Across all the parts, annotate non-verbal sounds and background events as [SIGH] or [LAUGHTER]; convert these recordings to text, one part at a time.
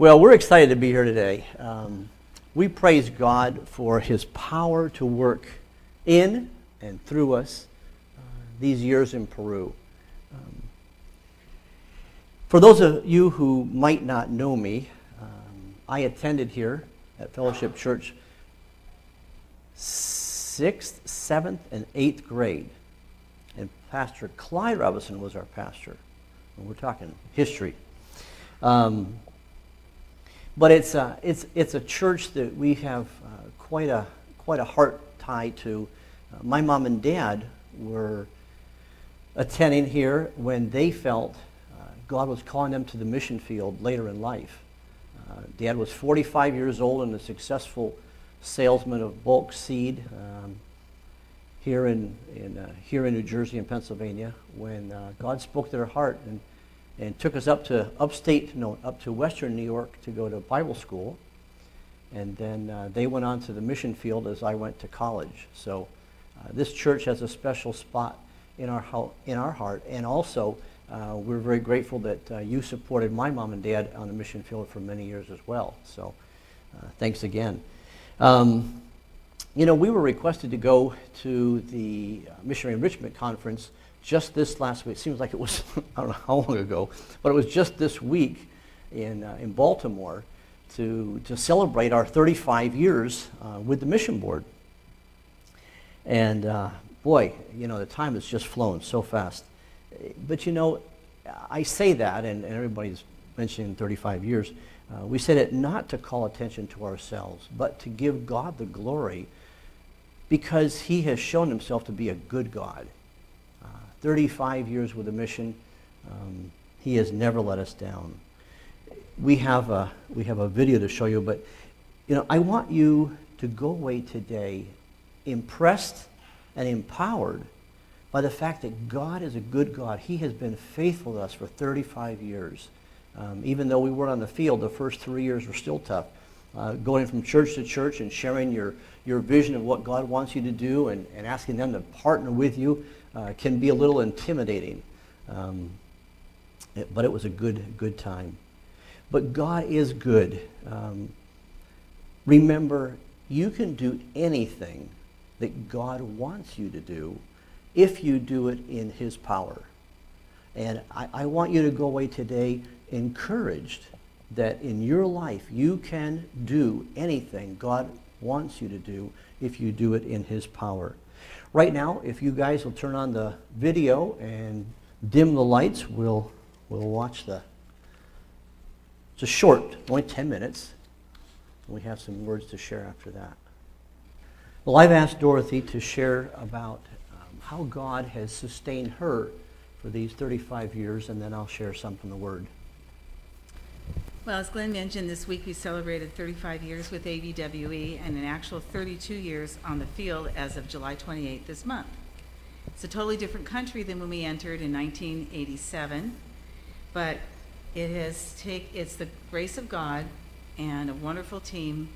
Well, we're excited to be here today. Um, we praise God for His power to work in and through us uh, these years in Peru. Um, for those of you who might not know me, um, I attended here at Fellowship Church sixth, seventh, and eighth grade. And Pastor Clyde Robinson was our pastor. And we're talking history. Um, but it's a, it's, it's a church that we have uh, quite, a, quite a heart tie to. Uh, my mom and dad were attending here when they felt uh, God was calling them to the mission field later in life. Uh, dad was 45 years old and a successful salesman of bulk seed um, here, in, in, uh, here in New Jersey and Pennsylvania when uh, God spoke to their heart and and took us up to upstate, no, up to western New York to go to Bible school. And then uh, they went on to the mission field as I went to college. So uh, this church has a special spot in our, in our heart. And also, uh, we're very grateful that uh, you supported my mom and dad on the mission field for many years as well. So uh, thanks again. Um, you know, we were requested to go to the uh, Missionary Enrichment Conference just this last week. It seems like it was, [LAUGHS] I don't know how long ago, but it was just this week in, uh, in Baltimore to, to celebrate our 35 years uh, with the mission board. And uh, boy, you know, the time has just flown so fast. But you know, I say that, and, and everybody's mentioning 35 years. Uh, we said it not to call attention to ourselves, but to give God the glory because he has shown himself to be a good God. 35 years with a mission. Um, he has never let us down. We have, a, we have a video to show you, but you know, I want you to go away today impressed and empowered by the fact that God is a good God. He has been faithful to us for 35 years. Um, even though we weren't on the field, the first three years were still tough. Uh, going from church to church and sharing your, your vision of what God wants you to do and, and asking them to partner with you uh, can be a little intimidating. Um, it, but it was a good, good time. But God is good. Um, remember, you can do anything that God wants you to do if you do it in His power. And I, I want you to go away today encouraged that in your life you can do anything God wants you to do if you do it in His power. Right now, if you guys will turn on the video and dim the lights, we'll, we'll watch the. It's a short, only 10 minutes. We have some words to share after that. Well, I've asked Dorothy to share about um, how God has sustained her for these 35 years, and then I'll share some from the Word. Well, as Glenn mentioned, this week we celebrated 35 years with ABWE and an actual 32 years on the field as of July 28th this month. It's a totally different country than when we entered in 1987, but it has take it's the grace of God and a wonderful team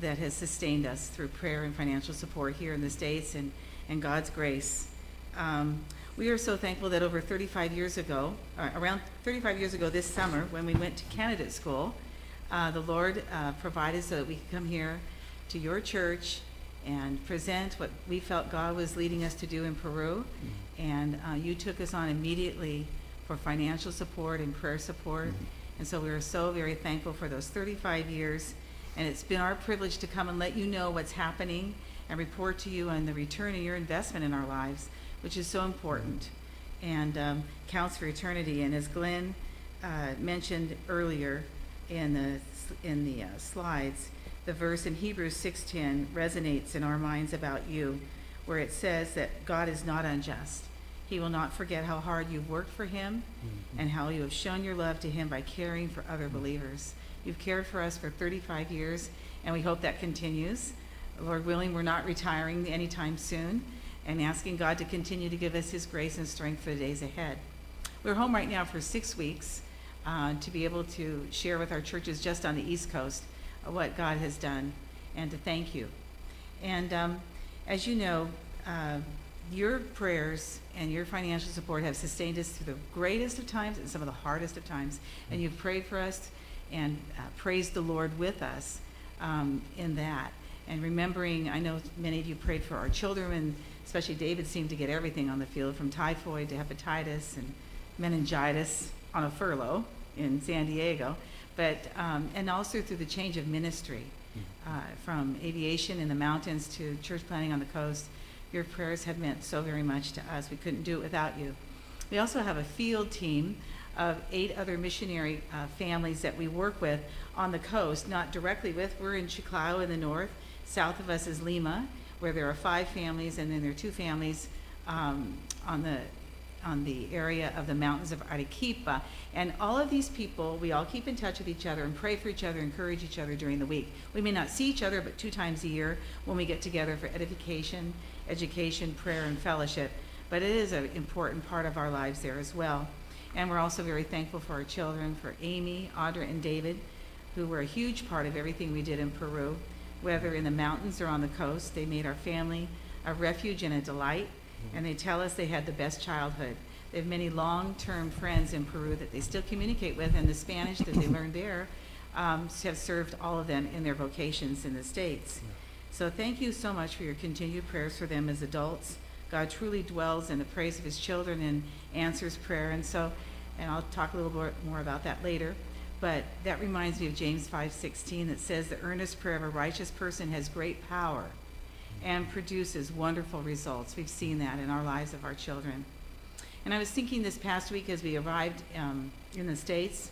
that has sustained us through prayer and financial support here in the States and, and God's grace. Um, we are so thankful that over 35 years ago, uh, around 35 years ago this summer, when we went to candidate school, uh, the Lord uh, provided so that we could come here to your church and present what we felt God was leading us to do in Peru. Mm-hmm. And uh, you took us on immediately for financial support and prayer support. Mm-hmm. And so we are so very thankful for those 35 years. And it's been our privilege to come and let you know what's happening and report to you on the return of your investment in our lives which is so important and um, counts for eternity. And as Glenn uh, mentioned earlier in the in the uh, slides, the verse in Hebrews 6:10 resonates in our minds about you, where it says that God is not unjust. He will not forget how hard you've worked for Him mm-hmm. and how you have shown your love to Him by caring for other believers. You've cared for us for 35 years, and we hope that continues. Lord willing, we're not retiring anytime soon and asking God to continue to give us His grace and strength for the days ahead. We're home right now for six weeks uh, to be able to share with our churches just on the East Coast what God has done and to thank you. And um, as you know, uh, your prayers and your financial support have sustained us through the greatest of times and some of the hardest of times. And you've prayed for us and uh, praise the Lord with us um, in that. And remembering, I know many of you prayed for our children, especially David seemed to get everything on the field from typhoid to hepatitis and meningitis on a furlough in San Diego, but um, and also through the change of ministry uh, from aviation in the mountains to church planting on the coast. Your prayers have meant so very much to us. We couldn't do it without you. We also have a field team of eight other missionary uh, families that we work with on the coast, not directly with. We're in Chiclayo in the north. South of us is Lima, where there are five families, and then there are two families um, on the on the area of the mountains of Arequipa. And all of these people, we all keep in touch with each other and pray for each other, encourage each other during the week. We may not see each other, but two times a year when we get together for edification, education, prayer, and fellowship. But it is an important part of our lives there as well. And we're also very thankful for our children, for Amy, Audra, and David, who were a huge part of everything we did in Peru, whether in the mountains or on the coast. They made our family a refuge and a delight, and they tell us they had the best childhood. They have many long term friends in Peru that they still communicate with, and the Spanish that they [LAUGHS] learned there um, have served all of them in their vocations in the States. So thank you so much for your continued prayers for them as adults. God truly dwells in the praise of his children and answers prayer. And so, and I'll talk a little bit more about that later. But that reminds me of James 5:16 that says the earnest prayer of a righteous person has great power and produces wonderful results. We've seen that in our lives of our children. And I was thinking this past week as we arrived um, in the States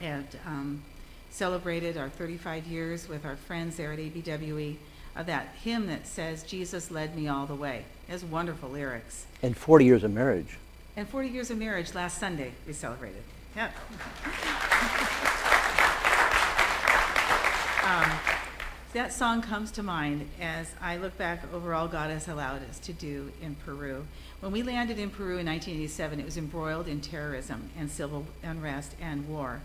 and um, celebrated our 35 years with our friends there at ABWE of that hymn that says, Jesus led me all the way. It has wonderful lyrics. And 40 years of marriage. And 40 years of marriage last Sunday we celebrated. Yeah. [LAUGHS] um, that song comes to mind as I look back over all God has allowed us to do in Peru. When we landed in Peru in 1987, it was embroiled in terrorism and civil unrest and war.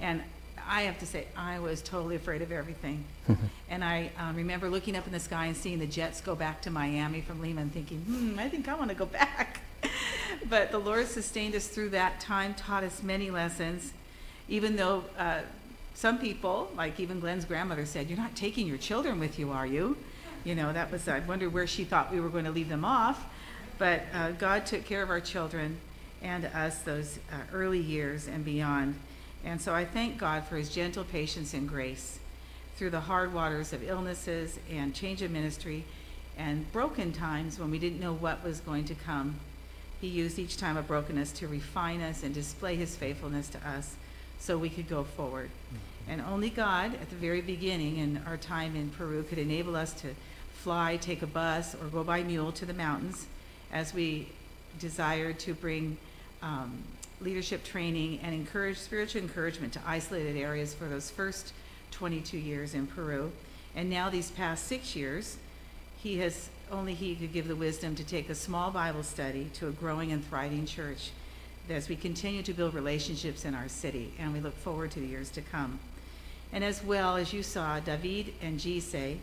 And I have to say, I was totally afraid of everything. [LAUGHS] and I um, remember looking up in the sky and seeing the jets go back to Miami from Lima and thinking, hmm, I think I want to go back. But the Lord sustained us through that time, taught us many lessons, even though uh, some people, like even Glenn's grandmother, said, You're not taking your children with you, are you? You know, that was, I wondered where she thought we were going to leave them off. But uh, God took care of our children and us those uh, early years and beyond. And so I thank God for his gentle patience and grace through the hard waters of illnesses and change of ministry and broken times when we didn't know what was going to come. He used each time of brokenness to refine us and display his faithfulness to us so we could go forward. And only God, at the very beginning in our time in Peru, could enable us to fly, take a bus, or go by mule to the mountains as we desired to bring um, leadership training and encourage spiritual encouragement to isolated areas for those first 22 years in Peru. And now these past six years, he has only he could give the wisdom to take a small Bible study to a growing and thriving church as we continue to build relationships in our city, and we look forward to the years to come. And as well as you saw, David and Gise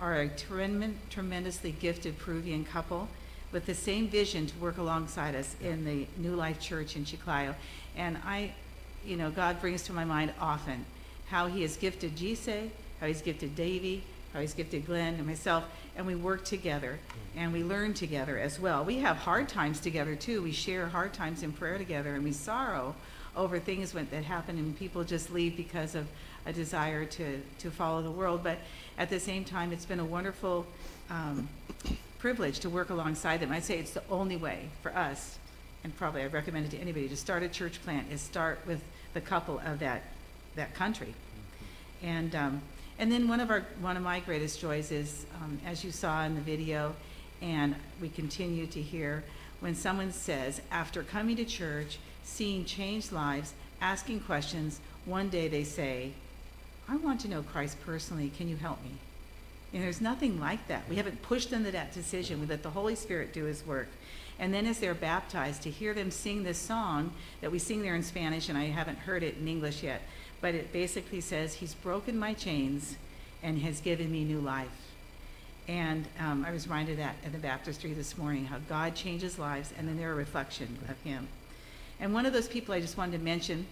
are a tremendously gifted Peruvian couple with the same vision to work alongside us in the New Life Church in Chiclayo. And I, you know, God brings to my mind often how He has gifted Gise, how He's gifted Davy, how He's gifted Glenn and myself, and we work together and we learn together as well. We have hard times together too. We share hard times in prayer together, and we sorrow over things that happen and people just leave because of a desire to, to follow the world. But at the same time, it's been a wonderful um, privilege to work alongside them. I'd say it's the only way for us, and probably I recommend it to anybody, to start a church plant is start with the couple of that, that country. And, um, and then one of, our, one of my greatest joys is, um, as you saw in the video, and we continue to hear, when someone says, after coming to church, seeing changed lives, asking questions, one day they say, I want to know Christ personally. Can you help me? And there's nothing like that. We haven't pushed them to that decision. We let the Holy Spirit do his work. And then as they're baptized, to hear them sing this song that we sing there in Spanish, and I haven't heard it in English yet, but it basically says, He's broken my chains and has given me new life. And um, I was reminded that at the baptistry this morning, how God changes lives, and then they're a reflection of Him. And one of those people I just wanted to mention,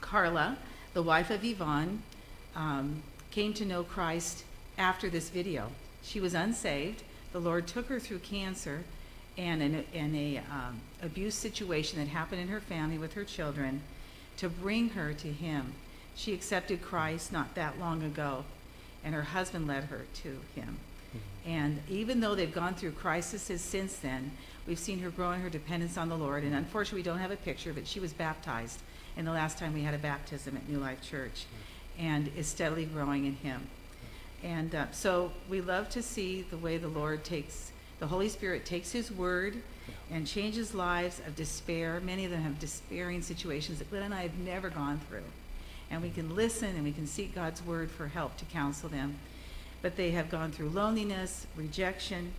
Carla, the wife of Iván, um, came to know Christ after this video. She was unsaved. The Lord took her through cancer and in a, a um, abuse situation that happened in her family with her children to bring her to Him. She accepted Christ not that long ago, and her husband led her to Him. Mm-hmm. And even though they've gone through crises since then, we've seen her grow in her dependence on the Lord. And unfortunately, we don't have a picture, but she was baptized in the last time we had a baptism at New Life Church mm-hmm. and is steadily growing in Him. Mm-hmm. And uh, so we love to see the way the Lord takes, the Holy Spirit takes His word and changes lives of despair. Many of them have despairing situations that Glenn and I have never gone through. And we can listen and we can seek God's word for help to counsel them. But they have gone through loneliness, rejection.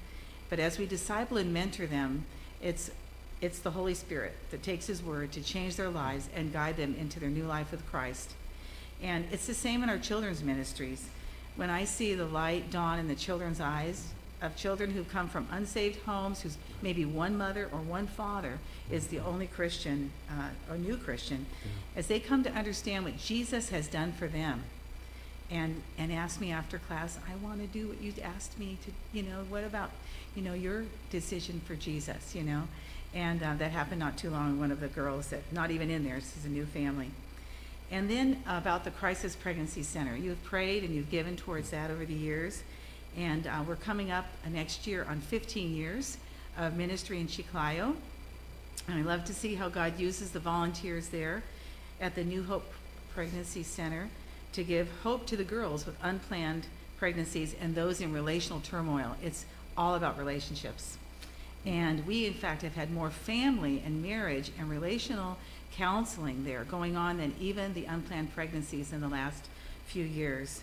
But as we disciple and mentor them, it's it's the Holy Spirit that takes His word to change their lives and guide them into their new life with Christ. And it's the same in our children's ministries. When I see the light dawn in the children's eyes of children who come from unsaved homes, who's maybe one mother or one father is the only Christian uh, or new Christian, as they come to understand what Jesus has done for them, and and ask me after class, I want to do what you asked me to. You know, what about you know your decision for Jesus? You know, and uh, that happened not too long. One of the girls that not even in there, this is a new family. And then about the Crisis Pregnancy Center. You've prayed and you've given towards that over the years. And uh, we're coming up next year on 15 years of ministry in Chiclayo. And I love to see how God uses the volunteers there at the New Hope Pregnancy Center to give hope to the girls with unplanned pregnancies and those in relational turmoil. It's all about relationships. And we, in fact, have had more family and marriage and relational counseling there going on than even the unplanned pregnancies in the last few years.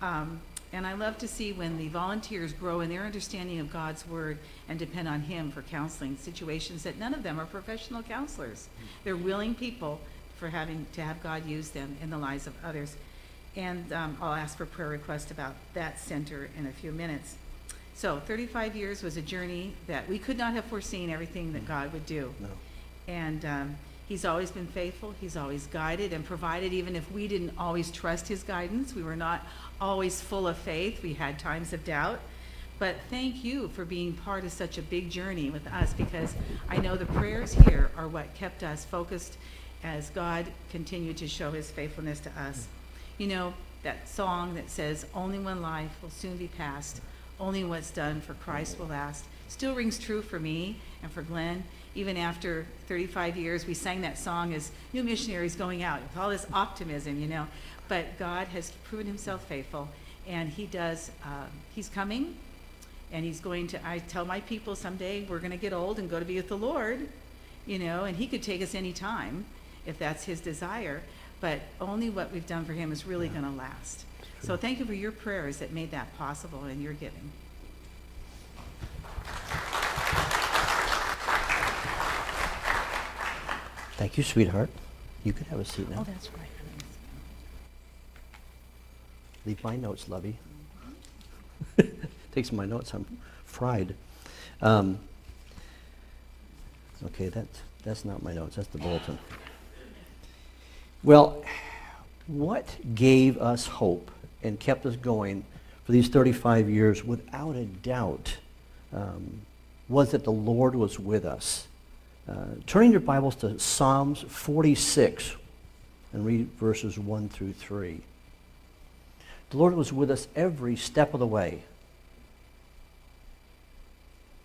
Um, and I love to see when the volunteers grow in their understanding of God's word and depend on Him for counseling situations that none of them are professional counselors. They're willing people for having to have God use them in the lives of others. And um, I'll ask for prayer request about that center in a few minutes. So 35 years was a journey that we could not have foreseen everything that God would do. No. And um, He's always been faithful. He's always guided and provided, even if we didn't always trust His guidance. We were not always full of faith. We had times of doubt. But thank you for being part of such a big journey with us because I know the prayers here are what kept us focused as God continued to show His faithfulness to us. You know, that song that says, Only one life will soon be passed, only what's done for Christ will last. Still rings true for me and for Glenn. Even after 35 years, we sang that song as new missionaries going out with all this optimism, you know. But God has proven himself faithful, and he does, uh, he's coming, and he's going to, I tell my people someday we're going to get old and go to be with the Lord, you know, and he could take us any time if that's his desire. But only what we've done for him is really going to last. So thank you for your prayers that made that possible and your giving. Thank you, sweetheart. You can have a seat now. Oh, that's right. Leave my notes, Lovey. Take some of my notes. I'm fried. Um, okay, that's, that's not my notes. That's the bulletin. Well, what gave us hope and kept us going for these 35 years without a doubt um, was that the Lord was with us. Uh, turning your Bibles to Psalms 46 and read verses 1 through 3. The Lord was with us every step of the way.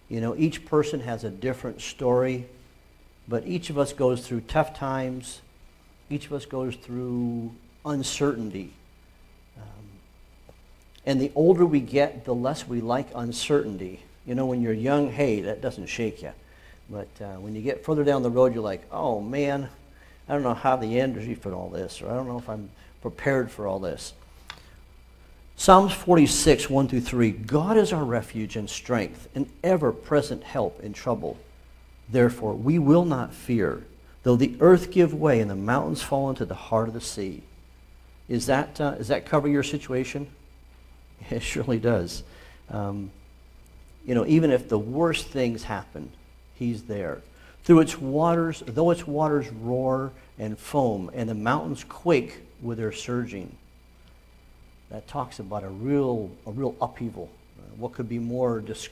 You know, each person has a different story, but each of us goes through tough times. Each of us goes through uncertainty. Um, and the older we get, the less we like uncertainty. You know, when you're young, hey, that doesn't shake you. But uh, when you get further down the road, you're like, oh man, I don't know how the energy for all this, or I don't know if I'm prepared for all this. Psalms 46, 1 through 3 God is our refuge and strength, an ever present help in trouble. Therefore, we will not fear, though the earth give way and the mountains fall into the heart of the sea. Is that, uh, does that cover your situation? [LAUGHS] It surely does. Um, you know, even if the worst things happen, he's there. Through its waters, though its waters roar and foam and the mountains quake with their surging. That talks about a real, a real upheaval. Uh, what could be more dis-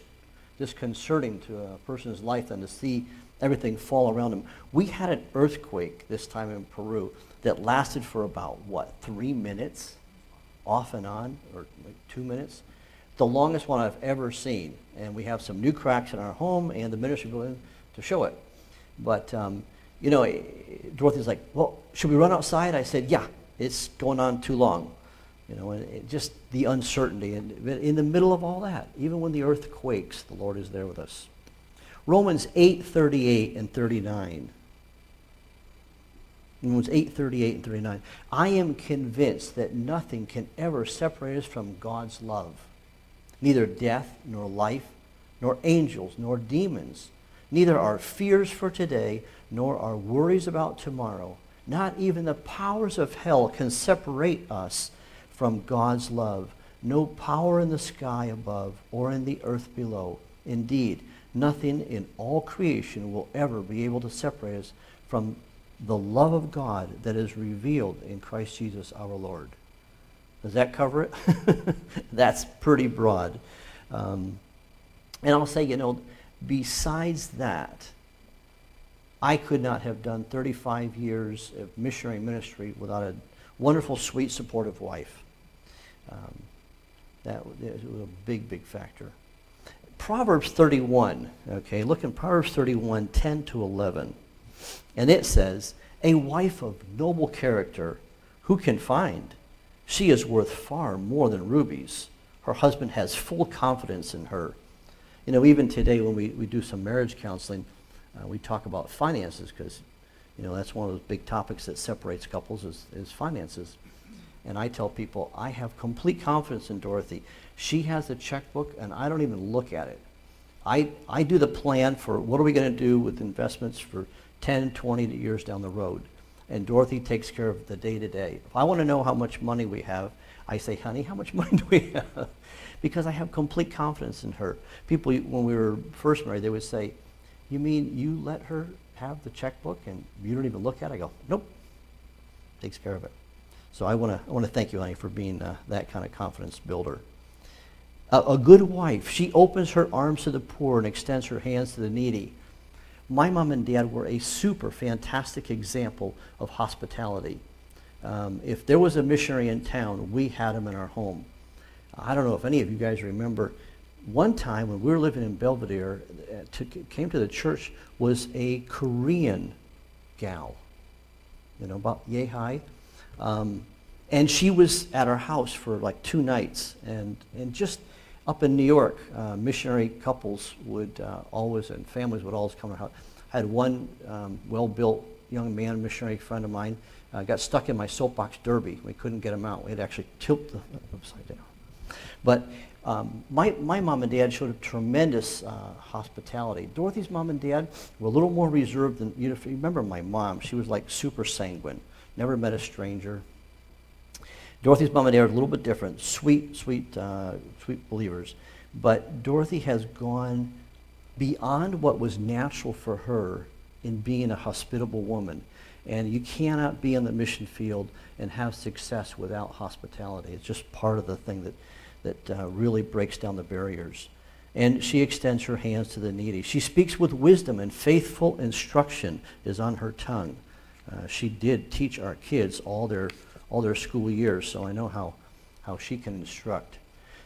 disconcerting to a person's life than to see everything fall around them? We had an earthquake this time in Peru that lasted for about, what, three minutes? Off and on, or like two minutes? The longest one I've ever seen. And we have some new cracks in our home, and the ministry will in to show it. But, um, you know, eh, Dorothy's like, well, should we run outside? I said, yeah, it's going on too long. You know, and it, just the uncertainty. And in the middle of all that, even when the earth quakes, the Lord is there with us. Romans 8, 38 and 39. Romans 8, 38 and 39. I am convinced that nothing can ever separate us from God's love. Neither death, nor life, nor angels, nor demons Neither our fears for today nor our worries about tomorrow, not even the powers of hell can separate us from God's love. No power in the sky above or in the earth below. Indeed, nothing in all creation will ever be able to separate us from the love of God that is revealed in Christ Jesus our Lord. Does that cover it? [LAUGHS] That's pretty broad. Um, and I'll say, you know, besides that, I could not have done 35 years of missionary ministry without a wonderful, sweet, supportive wife. Um, that was a big, big factor. Proverbs 31, okay, look in Proverbs 31, 10 to 11. And it says, A wife of noble character, who can find? She is worth far more than rubies. Her husband has full confidence in her. You know, even today when we, we do some marriage counseling, uh, we talk about finances because, you know, that's one of those big topics that separates couples is, is finances. And I tell people, I have complete confidence in Dorothy. She has a checkbook, and I don't even look at it. I, I do the plan for what are we going to do with investments for 10, 20 years down the road. And Dorothy takes care of the day to day. If I want to know how much money we have, I say, honey, how much [LAUGHS] money do we have? because I have complete confidence in her. People, when we were first married, they would say, You mean you let her have the checkbook and you don't even look at it? I go, Nope. Takes care of it. So I want to I want to thank you, honey, for being uh, that kind of confidence builder. A, a good wife, she opens her arms to the poor and extends her hands to the needy. My mom and dad were a super fantastic example of hospitality. Um, if there was a missionary in town, we had him in our home. I don't know if any of you guys remember, one time when we were living in Belvidere, uh, to, came to the church was a Korean gal, you know, about yay high. Um, and she was at our house for like two nights. And, and just up in New York, uh, missionary couples would uh, always, and families would always come house. I had one um, well built young man, missionary friend of mine, uh, got stuck in my soapbox derby. We couldn't get him out. We had to actually tilt the [LAUGHS] upside down. But um, my, my mom and dad showed a tremendous uh, hospitality. Dorothy's mom and dad were a little more reserved than, you know, if you remember my mom, she was like super sanguine, never met a stranger. Dorothy's mom and dad are a little bit different, sweet, sweet, uh, sweet believers. But Dorothy has gone beyond what was natural for her in being a hospitable woman. And you cannot be in the mission field and have success without hospitality. It's just part of the thing that that uh, really breaks down the barriers. And she extends her hands to the needy. She speaks with wisdom, and faithful instruction is on her tongue. Uh, she did teach our kids all their, all their school years, so I know how, how she can instruct.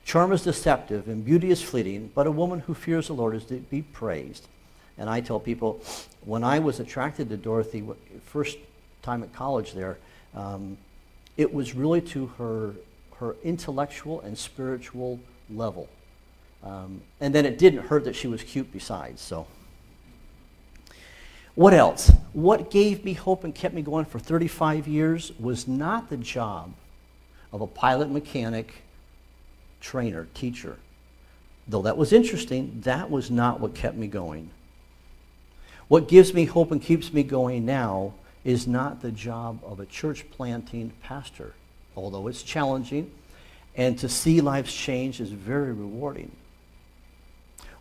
Charm is deceptive, and beauty is fleeting, but a woman who fears the Lord is to be praised. And I tell people, when I was attracted to Dorothy, first time at college there, um, it was really to her her intellectual and spiritual level. Um, and then it didn't hurt that she was cute besides, so. What else? What gave me hope and kept me going for 35 years was not the job of a pilot mechanic, trainer, teacher. Though that was interesting, that was not what kept me going. What gives me hope and keeps me going now is not the job of a church planting pastor although it's challenging. And to see lives change is very rewarding.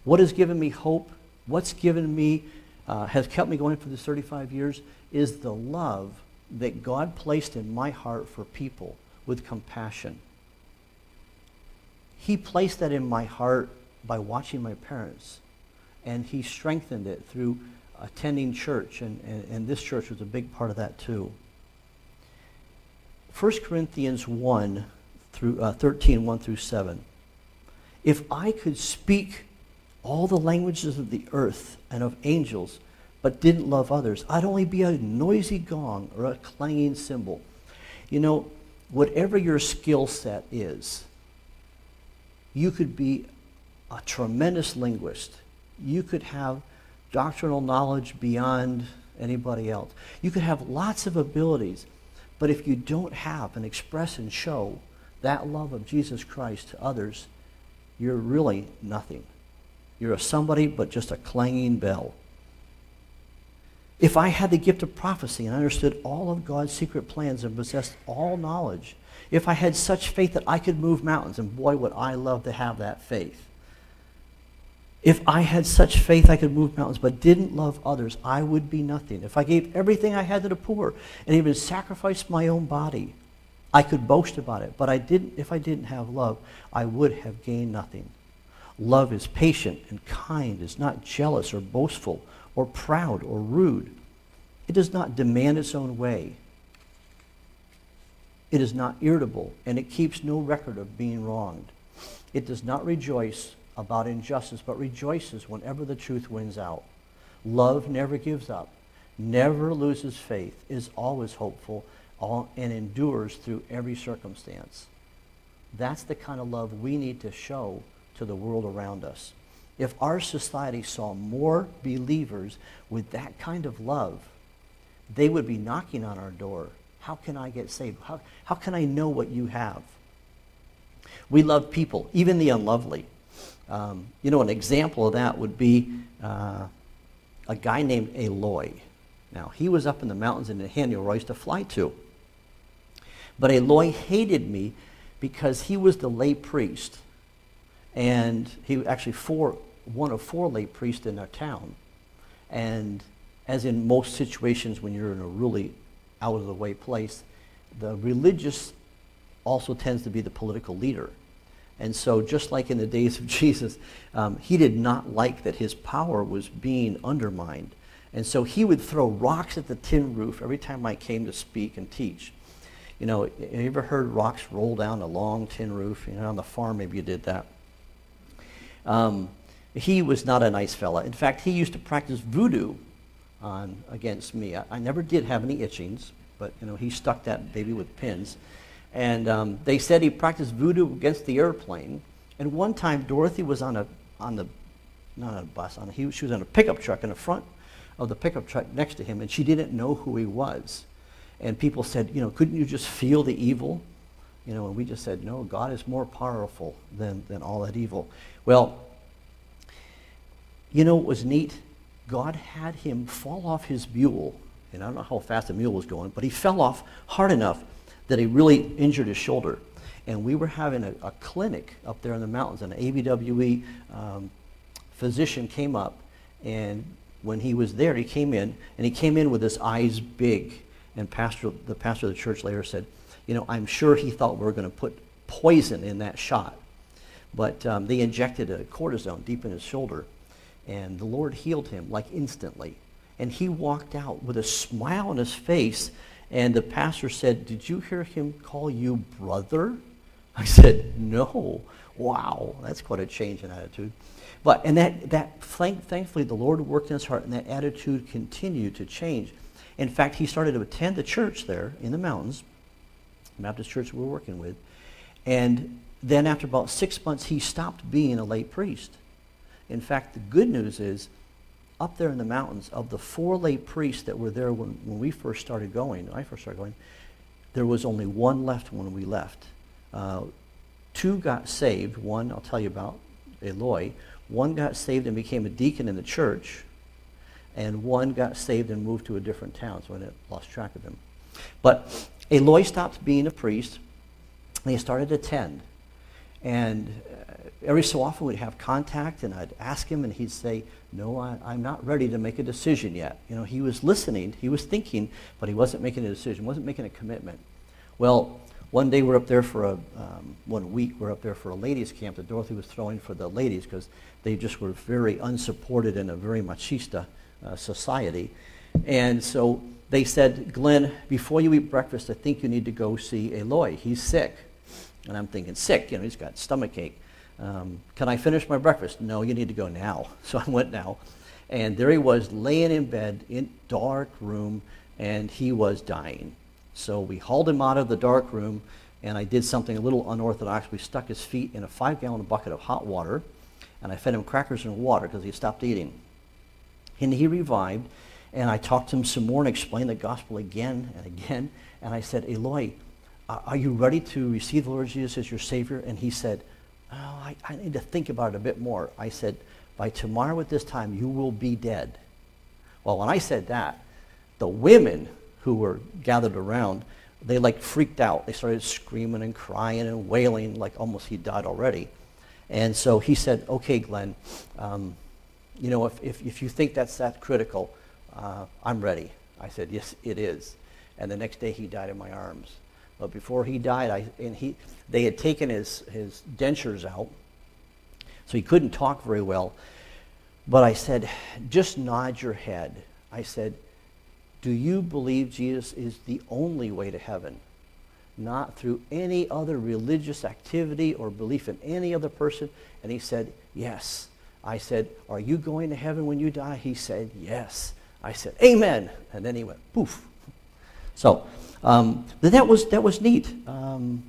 What has given me hope, what's given me, uh, has kept me going for these 35 years, is the love that God placed in my heart for people with compassion. He placed that in my heart by watching my parents, and He strengthened it through attending church, and, and, and this church was a big part of that too. 1 Corinthians 1 through uh, 13, 1 through 7. If I could speak all the languages of the earth and of angels, but didn't love others, I'd only be a noisy gong or a clanging cymbal. You know, whatever your skill set is, you could be a tremendous linguist. You could have doctrinal knowledge beyond anybody else. You could have lots of abilities, but if you don't have and express and show that love of Jesus Christ to others, you're really nothing. You're a somebody, but just a clanging bell. If I had the gift of prophecy and understood all of God's secret plans and possessed all knowledge, if I had such faith that I could move mountains, and boy, would I love to have that faith. If I had such faith I could move mountains but didn't love others, I would be nothing. If I gave everything I had to the poor and even sacrificed my own body, I could boast about it. But I didn't, if I didn't have love, I would have gained nothing. Love is patient and kind, is not jealous or boastful or proud or rude. It does not demand its own way. It is not irritable, and it keeps no record of being wronged. It does not rejoice about injustice, but rejoices whenever the truth wins out. Love never gives up, never loses faith, is always hopeful, and endures through every circumstance. That's the kind of love we need to show to the world around us. If our society saw more believers with that kind of love, they would be knocking on our door. How can I get saved? How, how can I know what you have? We love people, even the unlovely. Um, you know, an example of that would be uh, a guy named Eloy. Now, he was up in the mountains in Nathaniel I used to fly to. But Eloy hated me because he was the lay priest. And he actually four, one of four lay priests in our town. And as in most situations when you're in a really out of the way place, the religious also tends to be the political leader. And so, just like in the days of [LAUGHS] Jesus, um, he did not like that his power was being undermined. And so he would throw rocks at the tin roof every time I came to speak and teach. You know, have you ever heard rocks roll down a long tin roof? You know, on the farm, maybe you did that. Um, he was not a nice fella. In fact, he used to practice voodoo on against me. I, I never did have any itchings, but you know, he stuck that baby with pins. And um, they said he practiced voodoo against the airplane. And one time, Dorothy was on a on the not on a bus on a, he, she was on a pickup truck in the front of the pickup truck next to him, and she didn't know who he was. And people said, you know, couldn't you just feel the evil? You know, and we just said, no, God is more powerful than, than all that evil. Well, you know what was neat? God had him fall off his mule. And I don't know how fast the mule was going, but he fell off hard enough that he really injured his shoulder. And we were having a, a clinic up there in the mountains, and an ABWE um, physician came up, and when he was there, he came in, and he came in with his eyes big. And pastor, the pastor of the church later said, you know, I'm sure he thought we were going to put poison in that shot. But um, they injected a cortisone deep in his shoulder, and the Lord healed him like instantly. And he walked out with a smile on his face and the pastor said, Did you hear him call you brother? [LAUGHS] I said, No. Wow, that's quite a change in attitude. But, and that, that thankfully, the Lord worked in his heart, and that attitude continued to change. In fact, he started to attend the church there in the mountains, Baptist church we were working with. And then after about six months, he stopped being a lay priest. In fact, the good news is up there in the mountains, of the four lay priests that were there when, when we first started going, I first started going, there was only one left when we left. Uh, two got saved. One, I'll tell you about, Eloy. One got saved and became a deacon in the church, and one got saved and moved to a different town, so I lost track of him. But Eloy stopped being a priest, and he started to attend. And uh, every so often we'd have contact, and I'd ask him, and he'd say, No, I, I'm not ready to make a decision yet. You know, he was listening, he was thinking, but he wasn't making a decision, wasn't making a commitment. Well, one day we're up there for a, um, one week we're up there for a ladies' camp that Dorothy was throwing for the ladies because they just were very unsupported in a very machista uh, society. And so they said, Glenn, before you eat breakfast, I think you need to go see Eloy. He's sick. And I'm thinking, sick, you know, he's got stomach ache. Um, can I finish my breakfast? No, you need to go now. [LAUGHS] So I went now. And there he was laying in bed in dark room, and he was dying. So we hauled him out of the dark room, and I did something a little unorthodox. We stuck his feet in a five gallon bucket of hot water, and I fed him crackers and water because he stopped eating. And he revived, and I talked to him some more and explained the gospel again and again. And I said, Eloy, are you ready to receive the Lord Jesus as your Savior? And he said, oh, I, I need to think about it a bit more. I said, by tomorrow at this time, you will be dead. Well, when I said that, the women who were gathered around, they like freaked out. They started screaming and crying and wailing like almost he died already. And so he said, okay, Glenn, um, you know, if, if, if, you think that's that critical, uh, I'm ready. I said, yes, it is. And the next day he died in my arms. But before he died, I, and he, they had taken his, his dentures out, so he couldn't talk very well. But I said, just nod your head. I said, do you believe Jesus is the only way to heaven? Not through any other religious activity or belief in any other person? And he said, Yes. I said, Are you going to heaven when you die? He said, Yes. I said, Amen. And then he went, poof. So um, that, was, that was neat. Um,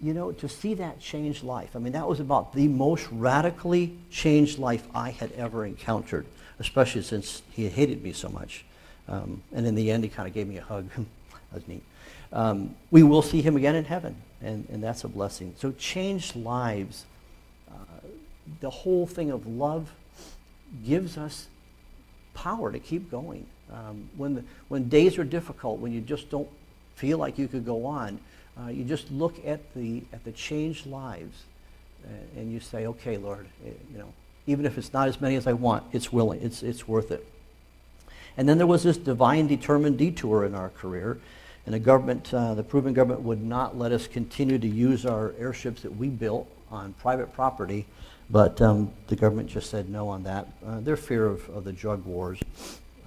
you know, to see that change life. I mean, that was about the most radically changed life I had ever encountered, especially since he hated me so much. Um, and in the end, he kind of gave me a hug. [LAUGHS] that was neat. Um, we will see him again in heaven, and, and that's a blessing. So, changed lives. Uh, the whole thing of love gives us power to keep going. Um, when, the, when days are difficult, when you just don't feel like you could go on, uh, you just look at the, at the changed lives uh, and you say, okay, Lord, eh, you know, even if it's not as many as I want, it's willing, it's, it's worth it. And then there was this divine determined detour in our career. And the government, uh, the Peruvian government, would not let us continue to use our airstrips that we built on private property. But um, the government just said no on that. Uh, their fear of, of the drug wars.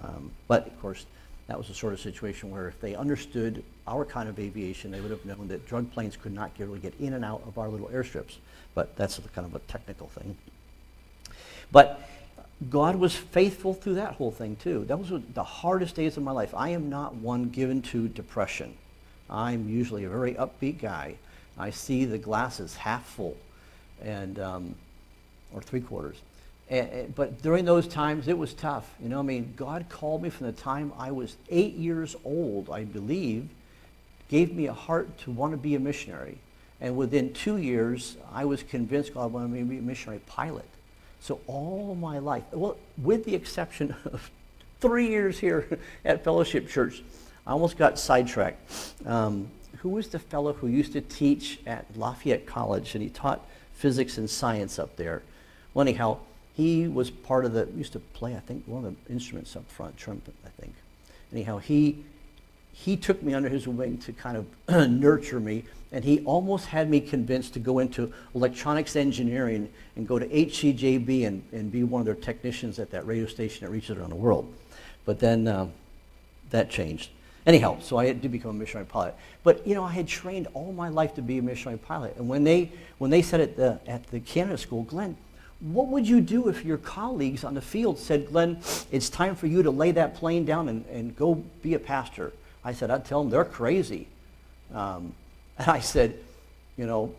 Um, but of course, that was the sort of situation where if they understood our kind of aviation, they would have known that drug planes could not really get in and out of our little airstrips. But that's kind of a technical thing. But God was faithful through that whole thing too. That was the hardest days of my life. I am not one given to depression. I'm usually a very upbeat guy. I see the glasses half full, and um, or three quarters. And, but during those times, it was tough. You know, I mean, God called me from the time I was eight years old, I believe, gave me a heart to want to be a missionary. And within two years, I was convinced God wanted me to be a missionary pilot. So all my life, well, with the exception [LAUGHS] of three years here [LAUGHS] at Fellowship Church, I almost got sidetracked. Um, who was the fellow who used to teach at Lafayette College and he taught physics and science up there? Well, anyhow, he was part of the, used to play, I think, one of the instruments up front, trumpet, I think. Anyhow, he, he took me under his wing to kind of [CLEARS THROAT] nurture me and he almost had me convinced to go into electronics engineering and go to HCJB and, and be one of their technicians at that radio station that reaches around the world. But then um, that changed. Anyhow, so I did become a missionary pilot. But you know, I had trained all my life to be a missionary pilot. And when they when they said at the at the candidate school, Glenn, what would you do if your colleagues on the field said, Glenn, it's time for you to lay that plane down and, and go be a pastor? I said, I'd tell them they're crazy. Um, and I said, you know,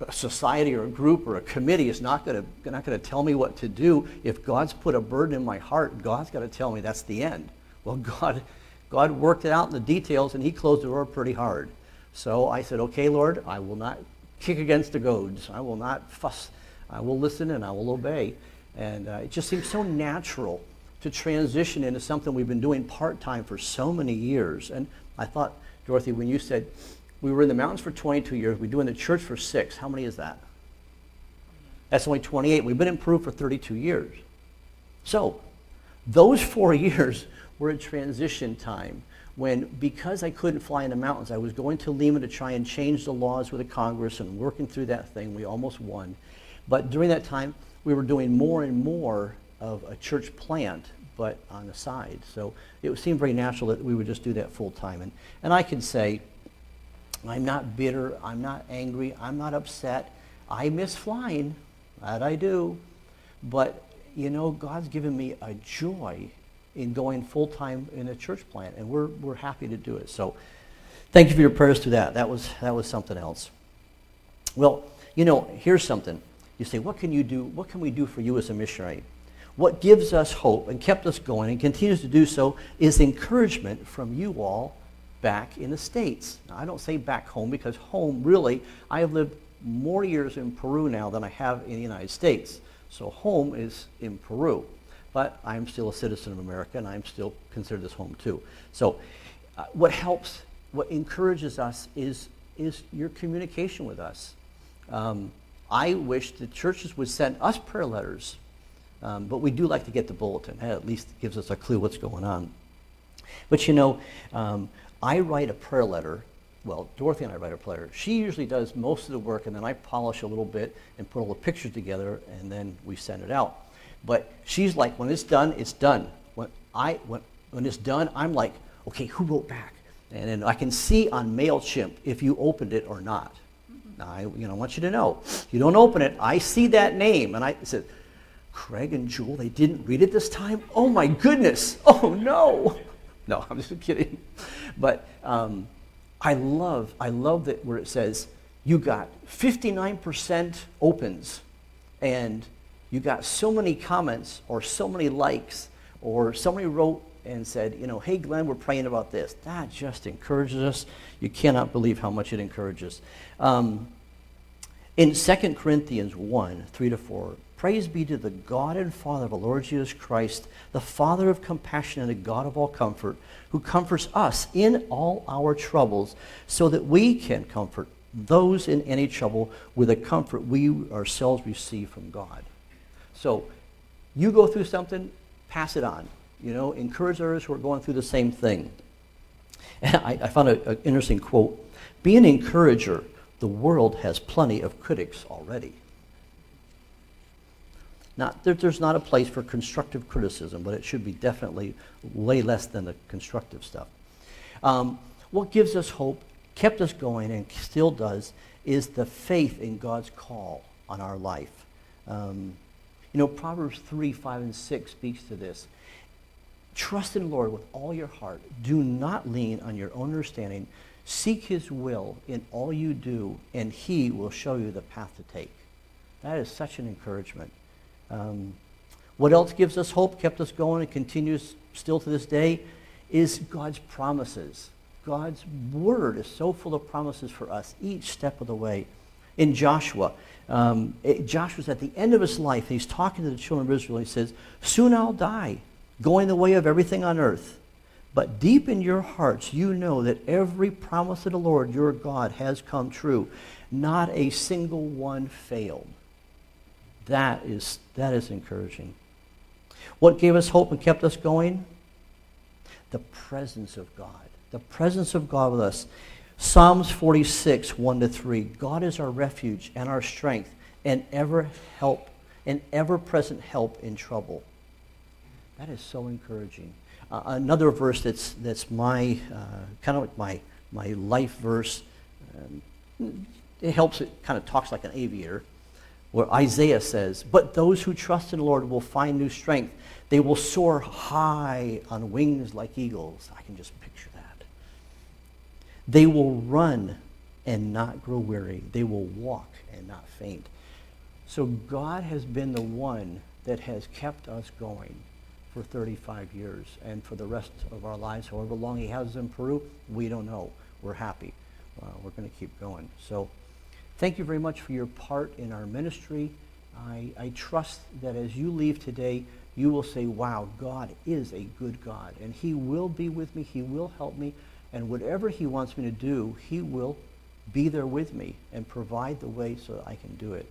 a society or a group or a committee is not going to not going to tell me what to do. If God's put a burden in my heart, God's got to tell me that's the end. Well, [LAUGHS] God, God worked it out in the details, and He closed the door pretty hard. So I said, okay, Lord, I will not kick against the goads. I will not fuss. I will listen and I will obey. And uh, it just seems so natural to transition into something we've been doing part time for so many years. And I thought, Dorothy, when you said We were in the mountains for 22 years. We've been doing the church for six. How many is that? That's only 28. We've been Peru for 32 years. So, those four [LAUGHS] years were a transition time when, because I couldn't fly in the mountains, I was going to Lima to try and change the laws with the Congress and working through that thing. We almost won. But during that time, we were doing more and more of a church plant, but on the side. So it seemed very natural that we would just do that full time. And, and I can say, I'm not bitter, I'm not angry, I'm not upset. I miss flying, that I do. But, you know, God's given me a joy in going full time in a church plant, and we're, we're happy to do it. So thank you for your prayers to that. That was, that was something else. Well, you know, here's something. You say, what can you do? What can we do for you as a missionary? What gives us hope and kept us going and continues to do so is encouragement from you all back in the States. Now, I don't say back home because home, really, I have lived more years in Peru now than I have in the United States. So home is in Peru. But I'm still a citizen of America and I'm still considered this home too. So uh, what helps, what encourages us is, is your communication with us. Um, I wish the churches would send us prayer letters, um, but we do like to get the bulletin. That at least gives us a clue what's going on. But you know, um, I write a prayer letter. Well, Dorothy and I write a prayer. She usually does most of the work, and then I polish a little bit and put all the pictures together, and then we send it out. But she's like, when it's done, it's done. When I when when it's done, I'm like, okay, who wrote back? And then I can see on Mailchimp if you opened it or not. I, you know, I want you to know, you don't open it. I see that name, and I said, Craig and Jewel, they didn't read it this time. Oh my goodness! [LAUGHS] Oh no! [LAUGHS] No, I'm just kidding. But um, I love, I love that where it says you got 59% opens, and you got so many comments or so many likes, or somebody wrote and said, you know, hey Glenn, we're praying about this. That just encourages us. You cannot believe how much it encourages. Um, in 2 Corinthians 1 3 to 4, praise be to the God and Father of our Lord Jesus Christ, the Father of compassion and the God of all comfort, who comforts us in all our troubles, so that we can comfort those in any trouble with the comfort we ourselves receive from God. So you go through something, pass it on. You know, encourage others who are going through the same thing. And I, I found an interesting quote. Be an encourager the world has plenty of critics already. Not, there, there's not a place for constructive criticism, but it should be definitely way less than the constructive stuff. Um, what gives us hope, kept us going, and still does, is the faith in God's call on our life. Um, you know, Proverbs 3, 5, and 6 speaks to this. Trust in the Lord with all your heart. Do not lean on your own understanding. Seek his will in all you do, and he will show you the path to take. That is such an encouragement. Um, what else gives us hope, kept us going, and continues still to this day, is God's promises. God's word is so full of promises for us each step of the way. In Joshua, um, it, Joshua's at the end of his life, and he's talking to the children of Israel. He says, Soon I'll die, going the way of everything on earth. But deep in your hearts, you know that every promise of the Lord your God has come true. Not a single one failed. That is, that is encouraging. What gave us hope and kept us going? The presence of God. The presence of God with us. Psalms 46, 1 to 3. God is our refuge and our strength and ever help, and ever present help in trouble. That is so encouraging. Uh, another verse that's, that's my, uh, kind of like my, my life verse, um, it helps, it kind of talks like an aviator, where Isaiah says, But those who trust in the Lord will find new strength. They will soar high on wings like eagles. I can just picture that. They will run and not grow weary. They will walk and not faint. So God has been the one that has kept us going for 35 years. And for the rest of our lives, however long he has in Peru, we don't know. We're happy. Uh, we're going to keep going. So thank you very much for your part in our ministry. I, I trust that as you leave today, you will say, wow, God is a good God. And he will be with me. He will help me. And whatever he wants me to do, he will be there with me and provide the way so that I can do it.